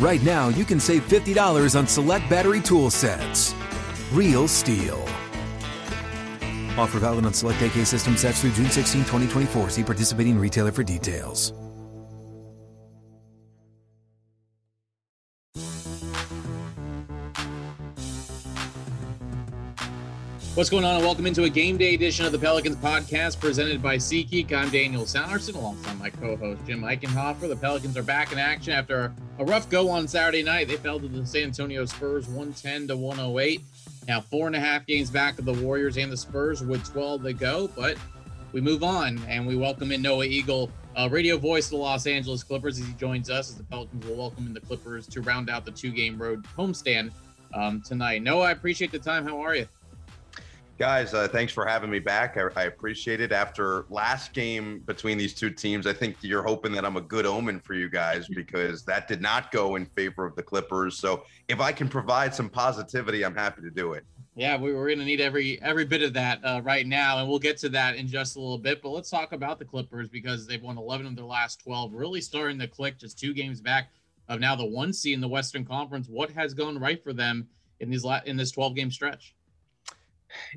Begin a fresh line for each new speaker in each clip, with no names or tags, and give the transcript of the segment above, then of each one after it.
Right now, you can save $50 on select battery tool sets. Real STIHL. Offer valid on select AK system sets through June 16, 2024. See participating retailer for details.
What's going on? And welcome into a game day edition of the Pelicans podcast presented by SeatGeek. I'm Daniel Sanderson alongside my co-host Jim Eichenhofer. The Pelicans are back in action after a rough go on Saturday night. They fell to the San Antonio Spurs 110 to 108. Now four and a half games back of the Warriors and the Spurs with 12 to go, but we move on and we welcome in Noah Eagle, uh, radio voice of the Los Angeles Clippers, as he joins us as the Pelicans will welcome in the Clippers to round out the two-game road homestand um, tonight. Noah, I appreciate the time. How are you?
Guys, uh, thanks for having me back. I, I, appreciate it. After last game between these two teams, I think you're hoping that I'm a good omen for you guys because that did not go in favor of the Clippers. So if I can provide some positivity, I'm happy to do it.
Yeah, we, are going to need every every bit of that uh, right now, and we'll get to that in just a little bit. But let's talk about the Clippers because they've won 11 of their last 12, really starting to click. Just two games back of now the one seed in the Western Conference. What has gone right for them in these la- in this 12 game stretch?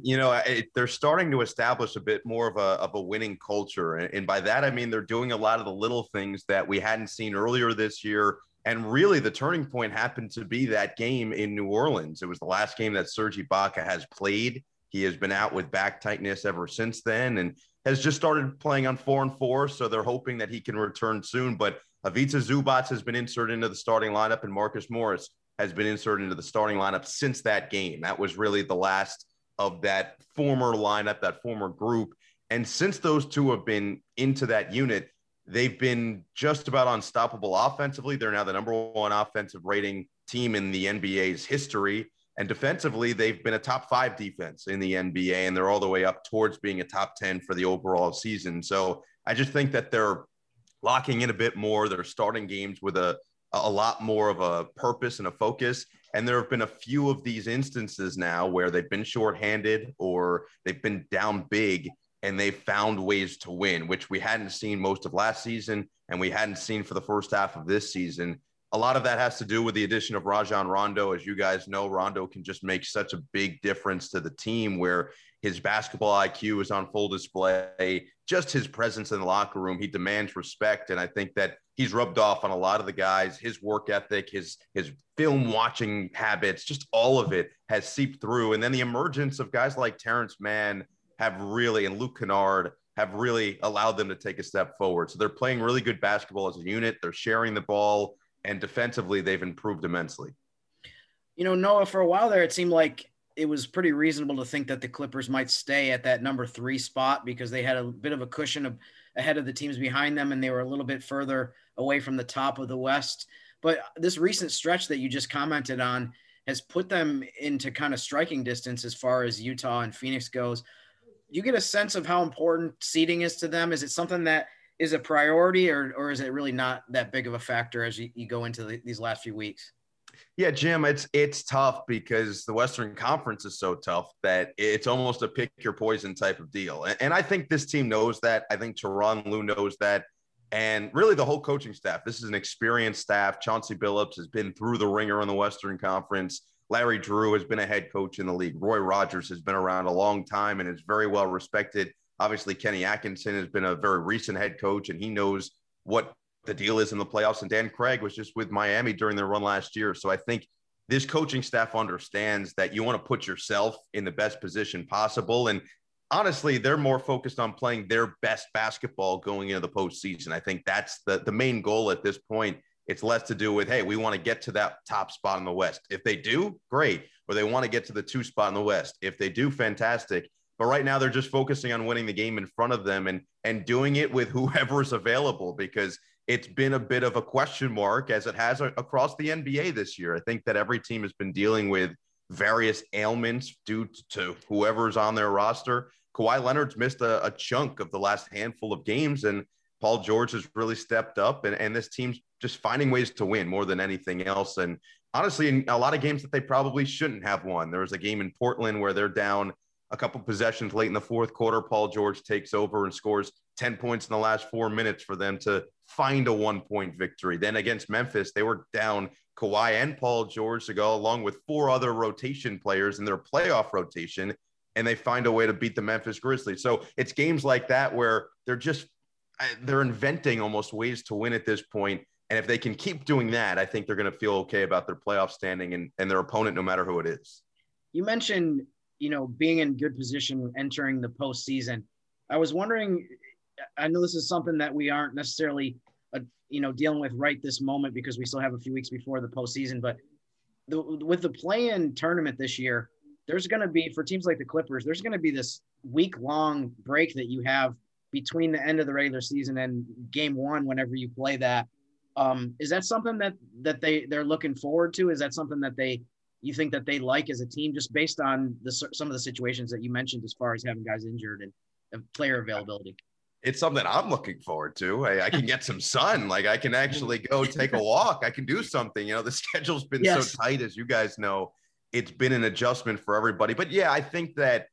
You know it, they're starting to establish a bit more of a, of a winning culture and, and by that i mean they're doing a lot of the little things that we hadn't seen earlier this year and really the turning point happened to be that game in new orleans. It was the last game that serge ibaka has played. He has been out with back tightness ever since then and has just started playing on four and four so they're hoping that he can return soon but Ivica Zubac has been inserted into the starting lineup and marcus morris has been inserted into the starting lineup since that game. That was really the last of that former lineup, that former group. And since those two have been into that unit, they've been just about unstoppable offensively. They're now the number one offensive rating team in the NBA's history. And defensively, they've been a top five defense in the NBA, and they're all the way up towards being a top 10 for the overall season. So I just think that they're locking in a bit more. They're starting games with a, a lot more of a purpose and a focus. And there have been a few of these instances now where they've been shorthanded or they've been down big and they've found ways to win, which we hadn't seen most of last season and we hadn't seen for the first half of this season. A lot of that has to do with the addition of Rajon Rondo. As you guys know, Rondo can just make such a big difference to the team where his basketball IQ is on full display. Just his presence in the locker room, he demands respect. And I think that he's rubbed off on a lot of the guys. His work ethic, his his film watching habits, just all of it has seeped through. And then the emergence of guys like Terrence Mann have really and Luke Kennard have really allowed them to take a step forward. So they're playing really good basketball as a unit. They're sharing the ball, and defensively, they've improved immensely.
You know, Noah, for a while there, it seemed like it was pretty reasonable to think that the Clippers might stay at that number three spot because they had a bit of a cushion of ahead of the teams behind them and they were a little bit further away from the top of the West. But this recent stretch that you just commented on has put them into kind of striking distance as far as Utah and Phoenix goes. You get a sense of how important seeding is to them. Is it something that is a priority or, or is it really not that big of a factor as you, you go into the, these last few weeks?
Yeah, Jim, it's it's tough because the Western Conference is so tough that it's almost a pick your poison type of deal. And, and I think this team knows that. I think Tyronn Lue knows that. And really, the whole coaching staff. This is an experienced staff. Chauncey Billups has been through the ringer in the Western Conference. Larry Drew has been a head coach in the league. Roy Rogers has been around a long time and is very well respected. Obviously, Kenny Atkinson has been a very recent head coach, and he knows what the deal is in the playoffs. And Dan Craig was just with Miami during their run last year. So I think this coaching staff understands that you want to put yourself in the best position possible. And honestly, they're more focused on playing their best basketball going into the postseason. I think that's the, the main goal at this point. It's less to do with, hey, we want to get to that top spot in the West. If they do, great. Or they want to get to the two spot in the West. If they do, fantastic. But right now they're just focusing on winning the game in front of them and and doing it with whoever's available because it's been a bit of a question mark as it has across the NBA this year. I think that every team has been dealing with various ailments due to whoever's on their roster. Kawhi Leonard's missed a, a, chunk of the last handful of games, and Paul George has really stepped up, and, and this team's just finding ways to win more than anything else. And honestly, in a lot of games that they probably shouldn't have won. There was a game in Portland where they're down a couple possessions late in the fourth quarter. Paul George takes over and scores 10 points in the last four minutes for them to find a one point victory. Then against Memphis, they were down Kawhi and Paul George to go along with four other rotation players in their playoff rotation, and they find a way to beat the Memphis Grizzlies. So it's games like that where they're just they're inventing almost ways to win at this point. And if they can keep doing that, I think they're going to feel okay about their playoff standing and, and their opponent, no matter who it is.
You mentioned, you know, being in good position entering the postseason. I was wondering, I know this is something that we aren't necessarily you know dealing with right this moment because we still have a few weeks before the postseason. But the, with the play-in tournament this year, there's going to be for teams like the Clippers, there's going to be this week-long break that you have between the end of the regular season and game one whenever you play that. Um, is that something that that they they're looking forward to? Is that something that they you think that they like as a team, just based on the some of the situations that you mentioned as far as having guys injured and, and player availability?
it's something I'm looking forward to. I, I, can get some sun. Like I can actually go take a walk. I can do something. You know, the schedule's been yes. so tight, as you guys know. It's been an adjustment for everybody. But yeah, I think that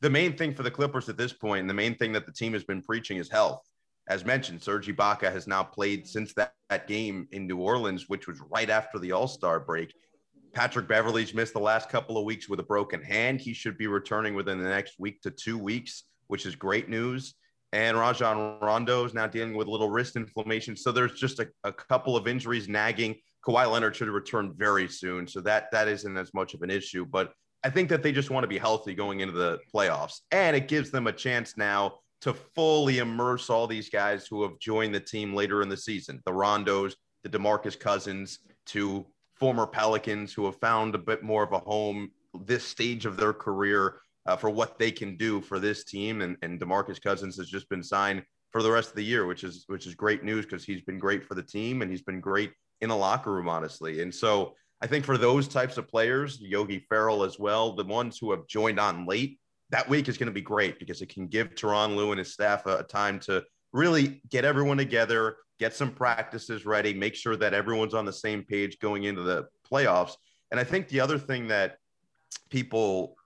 the main thing for the Clippers at this point, and the main thing that the team has been preaching is health. As mentioned, Serge Ibaka has now played since that, that game in New Orleans, which was right after the All Star break. Patrick Beverley's missed the last couple of weeks with a broken hand. He should be returning within the next week to two weeks, which is great news and Rajon Rondo is now dealing with a little wrist inflammation. So there's just a, a couple of injuries nagging. Kawhi Leonard should return very soon, so that that isn't as much of an issue. But I think that they just want to be healthy going into the playoffs, and it gives them a chance now to fully immerse all these guys who have joined the team later in the season. The Rondos, the DeMarcus Cousins, to former Pelicans who have found a bit more of a home this stage of their career uh, for what they can do for this team. And, and Demarcus Cousins has just been signed for the rest of the year, which is which is great news because he's been great for the team and he's been great in the locker room, honestly. And so I think for those types of players, Yogi Ferrell as well, the ones who have joined on late, that week is going to be great because it can give Tyronn Lue and his staff a, a time to really get everyone together, get some practices ready, make sure that everyone's on the same page going into the playoffs. And I think the other thing that people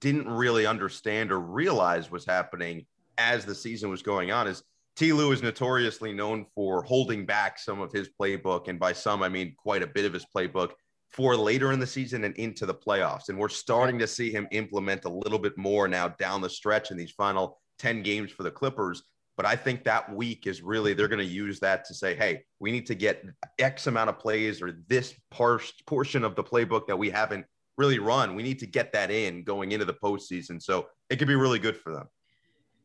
didn't really understand or realize was happening as the season was going on is T. Lue is notoriously known for holding back some of his playbook, and by some I mean quite a bit of his playbook for later in the season and into the playoffs. And we're starting to see him implement a little bit more now down the stretch in these final 10 games for the Clippers. But I think that week is really, they're going to use that to say, hey, we need to get X amount of plays or this par- portion of the playbook that we haven't really run. We need to get that in going into the postseason. So it could be really good for them.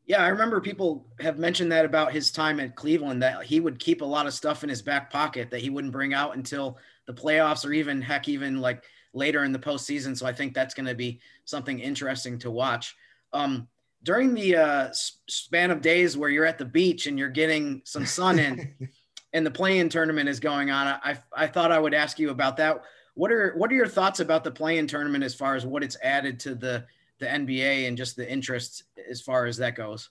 Yeah, I remember people have mentioned that about his time at Cleveland that he would keep a lot of stuff in his back pocket that he wouldn't bring out until the playoffs or even heck, even like later in the postseason. So I think that's going to be something interesting to watch. Um, during the uh, span of days where you're at the beach and you're getting some sun in and the play-in tournament is going on, I, I thought I would ask you about that. What are what are your thoughts about the play-in tournament as far as what it's added to the the NBA and just the interest as far as that goes?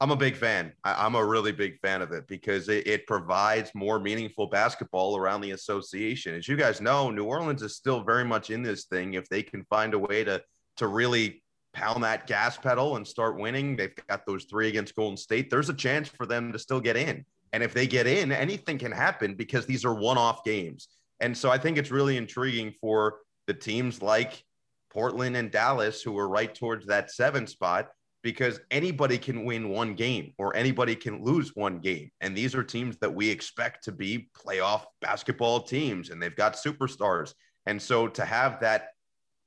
I'm a big fan. I, am a really big fan of it because it, it, provides more meaningful basketball around the association. As you guys know, New Orleans is still very much in this thing. If they can find a way to to really pound that gas pedal and start winning, they've got those three against Golden State. There's a chance for them to still get in. And if they get in, anything can happen because these are one-off games. And so I think it's really intriguing for the teams like Portland and Dallas, who are right towards that seven spot, because anybody can win one game or anybody can lose one game. And these are teams that we expect to be playoff basketball teams, and they've got superstars. And so to have that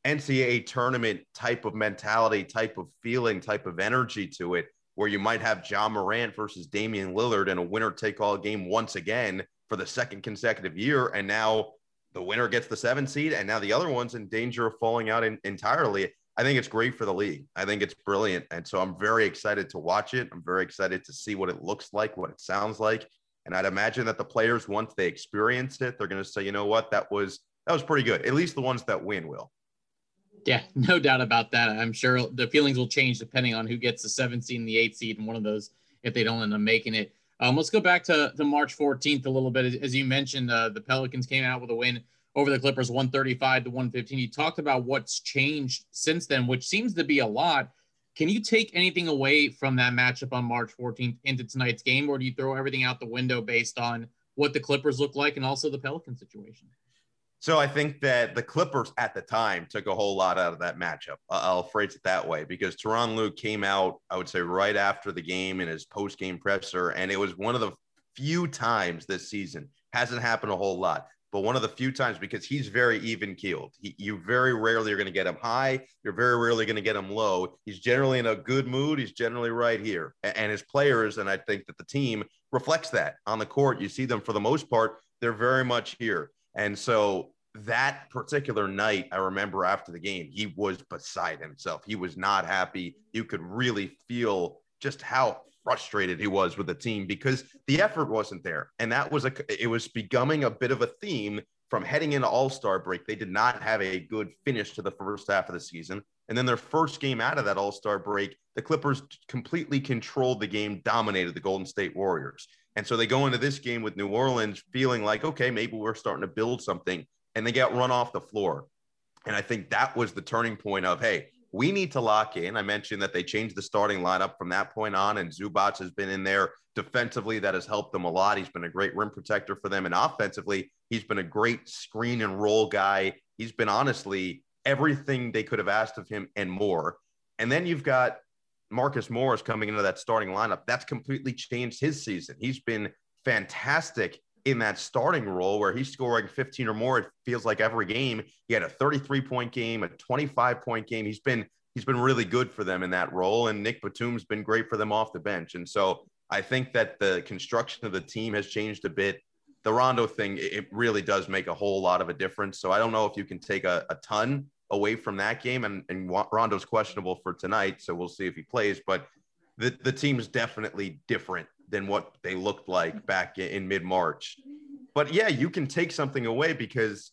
NCAA tournament type of mentality, type of feeling, type of energy to it, where you might have Ja Morant versus Damian Lillard in a winner take all game once again for the second consecutive year. And now the winner gets the seven seed, and now the other one's in danger of falling out in, entirely. I think it's great for the league. I think it's brilliant. And so I'm very excited to watch it. I'm very excited to see what it looks like, what it sounds like. And I'd imagine that the players, once they experience it, they're going to say, you know what, that was that was pretty good. At least the ones that win will.
Yeah, no doubt about that. I'm sure the feelings will change depending on who gets the seventh seed and the eighth seed, and one of those if they don't end up making it. Um, let's go back to, to March 14th a little bit. As you mentioned, uh, the Pelicans came out with a win over the Clippers, 135 to 115. You talked about what's changed since then, which seems to be a lot. Can you take anything away from that matchup on March 14th into tonight's game, or do you throw everything out the window based on what the Clippers look like and also the Pelican situation?
So I think that the Clippers at the time took a whole lot out of that matchup. I'll phrase it that way because Tyronn Lue came out, I would say, right after the game in his post game presser, and it was one of the few times this season hasn't happened a whole lot but one of the few times because he's very even keeled. You very rarely are going to get him high. You're very rarely going to get him low. He's generally in a good mood. He's generally right here. And his players, and I think that the team reflects that on the court. You see them for the most part, they're very much here. And so that particular night, I remember after the game, he was beside himself. He was not happy. You could really feel just how frustrated he was with the team because the effort wasn't there. And that was a, it was becoming a bit of a theme from heading into All Star break. They did not have a good finish to the first half of the season. And then their first game out of that All Star break, the Clippers completely controlled the game, dominated the Golden State Warriors. And so they go into this game with New Orleans feeling like, okay, maybe we're starting to build something. And they get run off the floor. And I think that was the turning point of, hey, we need to lock in. I mentioned that they changed the starting lineup from that point on, and Zubac has been in there defensively. That has helped them a lot. He's been a great rim protector for them, and offensively, he's been a great screen and roll guy. He's been honestly everything they could have asked of him and more. And then you've got Marcus Morris coming into that starting lineup. That's completely changed his season. He's been fantastic in that starting role where he's scoring 15 or more. It feels like every game. He had a 33 point game, a 25 point game. He's been he's been really good for them in that role. And Nick Batum's been great for them off the bench. And so I think that the construction of the team has changed a bit. The Rondo thing, it really does make a whole lot of a difference. So I don't know if you can take a, a ton away from that game. And, and Rondo's questionable for tonight. So we'll see if he plays. But the, the team's definitely different than what they looked like back in mid March. But yeah, you can take something away because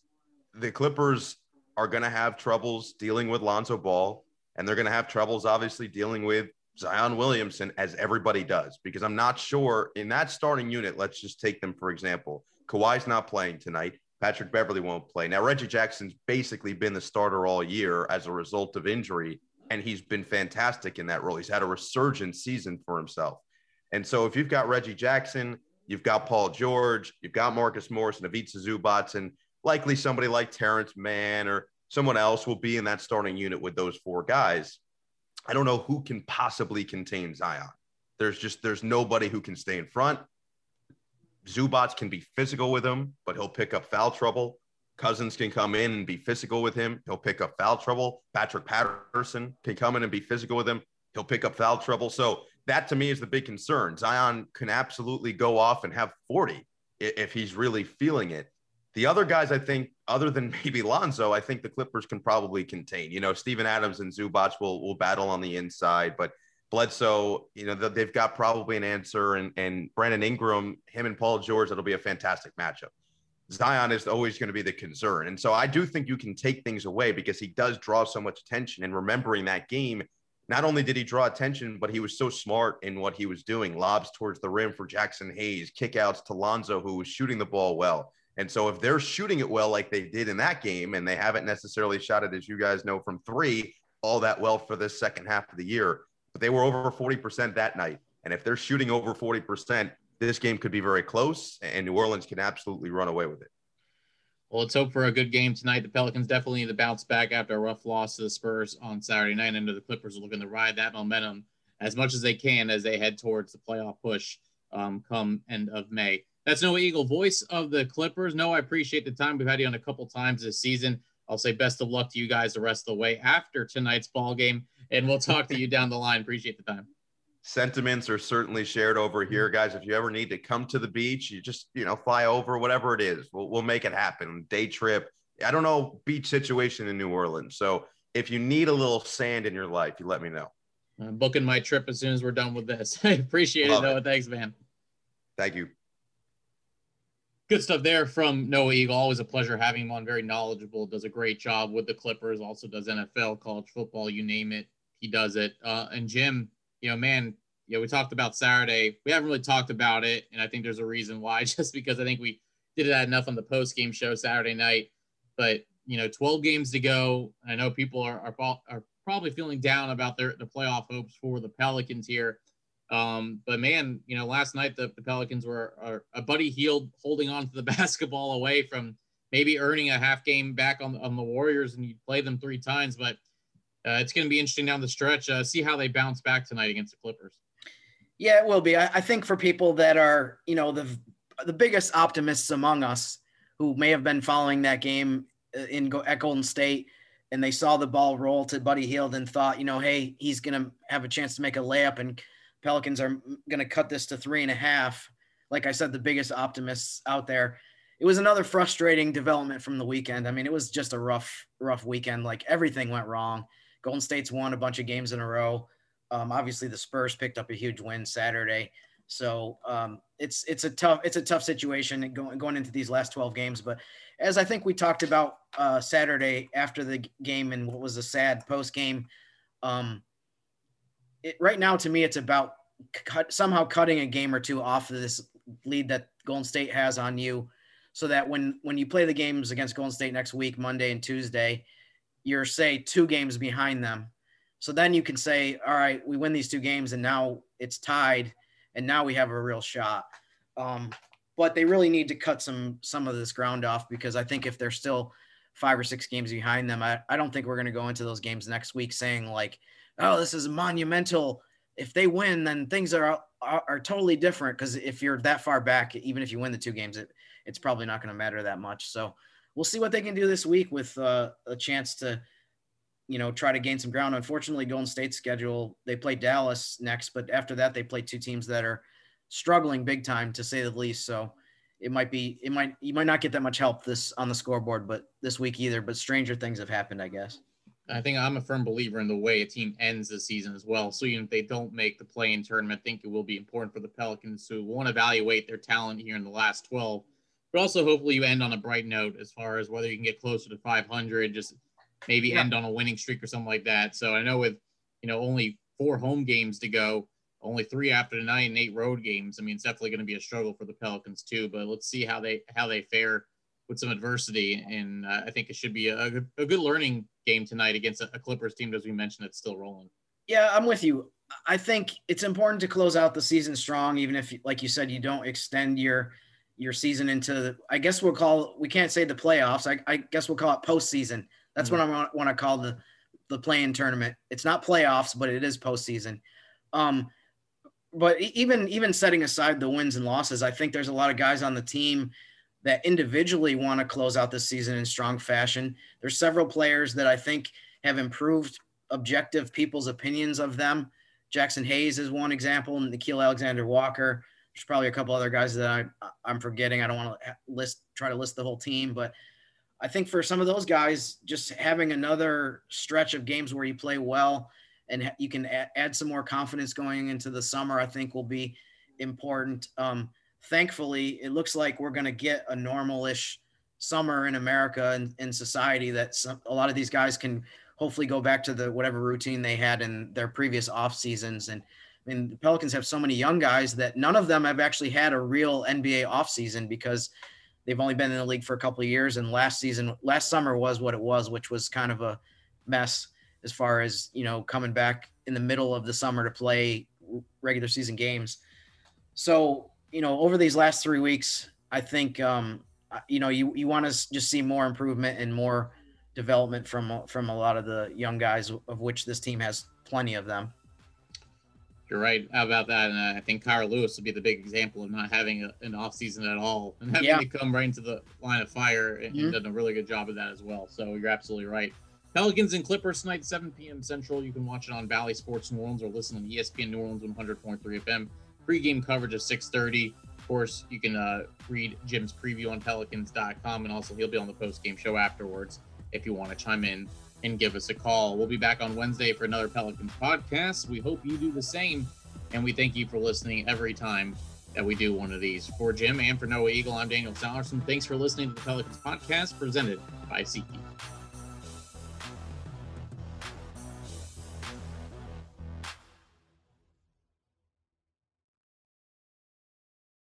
the Clippers are going to have troubles dealing with Lonzo Ball, and they're going to have troubles, obviously, dealing with Zion Williamson, as everybody does. Because I'm not sure in that starting unit, let's just take them for example. Kawhi's not playing tonight. Patrick Beverley won't play. Now, Reggie Jackson's basically been the starter all year as a result of injury, and he's been fantastic in that role. He's had a resurgent season for himself. And so if you've got Reggie Jackson, you've got Paul George, you've got Marcus Morris and Ivica Zubac, and likely somebody like Terrence Mann or someone else will be in that starting unit with those four guys. I don't know who can possibly contain Zion. There's just there's nobody who can stay in front. Zubac can be physical with him, but he'll pick up foul trouble. Cousins can come in and be physical with him. He'll pick up foul trouble. Patrick Patterson can come in and be physical with him. He'll pick up foul trouble. So that to me is the big concern. Zion can absolutely go off and have 40 if he's really feeling it. The other guys, I think, other than maybe Lonzo, I think the Clippers can probably contain. You know, Steven Adams and Zubac will will battle on the inside, but Bledsoe, you know, they've got probably an answer, and and Brandon Ingram, him and Paul George, that'll be a fantastic matchup. Zion is always going to be the concern, and so I do think you can take things away because he does draw so much attention. And remembering that game, not only did he draw attention, but he was so smart in what he was doing. Lobs towards the rim for Jaxson Hayes, kickouts to Lonzo, who was shooting the ball well. And so if they're shooting it well like they did in that game, and they haven't necessarily shot it, as you guys know, from three all that well for this second half of the year, but they were over 40% that night. And if they're shooting over 40%, this game could be very close, and New Orleans can absolutely run away with it.
Well, let's hope for a good game tonight. The Pelicans definitely need to bounce back after a rough loss to the Spurs on Saturday night. And the Clippers are looking to ride that momentum as much as they can as they head towards the playoff push um, come end of May. That's Noah Eagle, voice of the Clippers. No, I appreciate the time. We've had you on a couple times this season. I'll say best of luck to you guys the rest of the way after tonight's ball game, and we'll talk to you down the line. Appreciate the time.
Sentiments are certainly shared over here, guys. If you ever need to come to the beach, you just you know fly over, whatever it is, we'll, we'll make it happen. Day trip. I don't know beach situation in New Orleans, so if you need a little sand in your life, you let me know.
I'm booking my trip as soon as we're done with this. I appreciate Love it, though. It. Thanks, man.
Thank you.
Good stuff there from Noah Eagle. Always a pleasure having him on. Very knowledgeable. Does a great job with the Clippers. Also does NFL, college football, you name it. He does it. Uh, and Jim, you know, man, you know, we talked about Saturday. We haven't really talked about it, and I think there's a reason why. Just because I think we did that enough on the post game show Saturday night. But you know, 12 games to go. I know people are are, are probably feeling down about their the playoff hopes for the Pelicans here. Um, but man, you know, last night the, the Pelicans were are, a Buddy Hield holding on to the basketball away from maybe earning a half game back on, on the Warriors, and you play them three times. But uh, it's going to be interesting down the stretch. Uh, see how they bounce back tonight against the Clippers.
Yeah, it will be. I, I think for people that are, you know, the the biggest optimists among us who may have been following that game uh, in at Golden State and they saw the ball roll to Buddy Hield and thought, you know, hey, he's going to have a chance to make a layup and Pelicans are going to cut this to three and a half. Like I said, the biggest optimists out there. It was another frustrating development from the weekend. I mean, it was just a rough, rough weekend. Like everything went wrong. Golden State's won a bunch of games in a row. Um, obviously, the Spurs picked up a huge win Saturday. So um, it's it's a tough it's a tough situation going going into these last 12 games. But as I think we talked about uh, Saturday after the game and what was a sad post game, um, it, right now to me it's about cut, somehow cutting a game or two off of this lead that Golden State has on you, so that when when you play the games against Golden State next week, Monday and Tuesday, you're say two games behind them. So then you can say, all right, we win these two games and now it's tied and now we have a real shot. Um, but they really need to cut some some of this ground off because I think if they're still five or six games behind them, I, I don't think we're going to go into those games next week saying like, oh, this is monumental. If they win, then things are are, are totally different. Because if you're that far back, even if you win the two games, it, it's probably not going to matter that much. So we'll see what they can do this week with uh, a chance to you know, try to gain some ground. Unfortunately, Golden State's schedule, they play Dallas next, but after that, they play two teams that are struggling big time to say the least. So it might be, it might, you might not get that much help this on the scoreboard, but this week either. But stranger things have happened, I guess.
I think I'm a firm believer in the way a team ends the season as well. So even if they don't make the play in tournament, I think it will be important for the Pelicans to want to evaluate their talent here in the last 12. But also, hopefully, you end on a bright note as far as whether you can get closer to 500. Just maybe yeah. end on a winning streak or something like that. So I know with you know only four home games to go, only three after tonight and eight road games. I mean, it's definitely going to be a struggle for the Pelicans too. But let's see how they how they fare with some adversity, and uh, I think it should be a, a good learning game tonight against a, a Clippers team, as we mentioned, that's still rolling.
Yeah, I'm with you. I think it's important to close out the season strong, even if, like you said, you don't extend your your season into. I guess we'll call we can't say the playoffs. I, I guess we'll call it postseason that's mm-hmm. what I want to call the the play-in tournament. It's not playoffs, but it is postseason. Um, but even even setting aside the wins and losses, I think there's a lot of guys on the team that individually want to close out this season in strong fashion. There's several players that I think have improved objective people's opinions of them. Jaxson Hayes is one example, and Nickeil Alexander Walker. There's probably a couple other guys that I, I'm forgetting. I don't want to list try to list the whole team, but I think for some of those guys, just having another stretch of games where you play well and you can add some more confidence going into the summer, I think will be important. Um, thankfully, it looks like we're going to get a normal-ish summer in America and in society that some, a lot of these guys can hopefully go back to the whatever routine they had in their previous off seasons. And I mean, the Pelicans have so many young guys that none of them have actually had a real NBA off season because – They've only been in the league for a couple of years, and last season, last summer was what it was, which was kind of a mess as far as you know coming back in the middle of the summer to play regular season games. So you know, over these last three weeks, I think um, you know you you want to just see more improvement and more development from from a lot of the young guys, of which this team has plenty of them.
You're right about that, and I think Kira Lewis would be the big example of not having a, an off season at all and having
Yeah.
to come right into the line of fire and, and
Mhm.
done a really good job of that as well. So you're absolutely right. Pelicans and Clippers tonight, 7 p.m. Central. You can watch it on Bally Sports New Orleans or listen on ESPN New Orleans 100.3 FM. Pre-game coverage of 6:30. Of course, you can uh, read Jim's preview on Pelicans.com, and also he'll be on the post-game show afterwards if you want to chime in and give us a call. We'll be back on Wednesday for another Pelicans podcast. We hope you do the same, and we thank you for listening every time that we do one of these. For Jim and for Noah Eagle, I'm Daniel Sanderson. Thanks for listening to the Pelicans podcast presented by SeatGeek.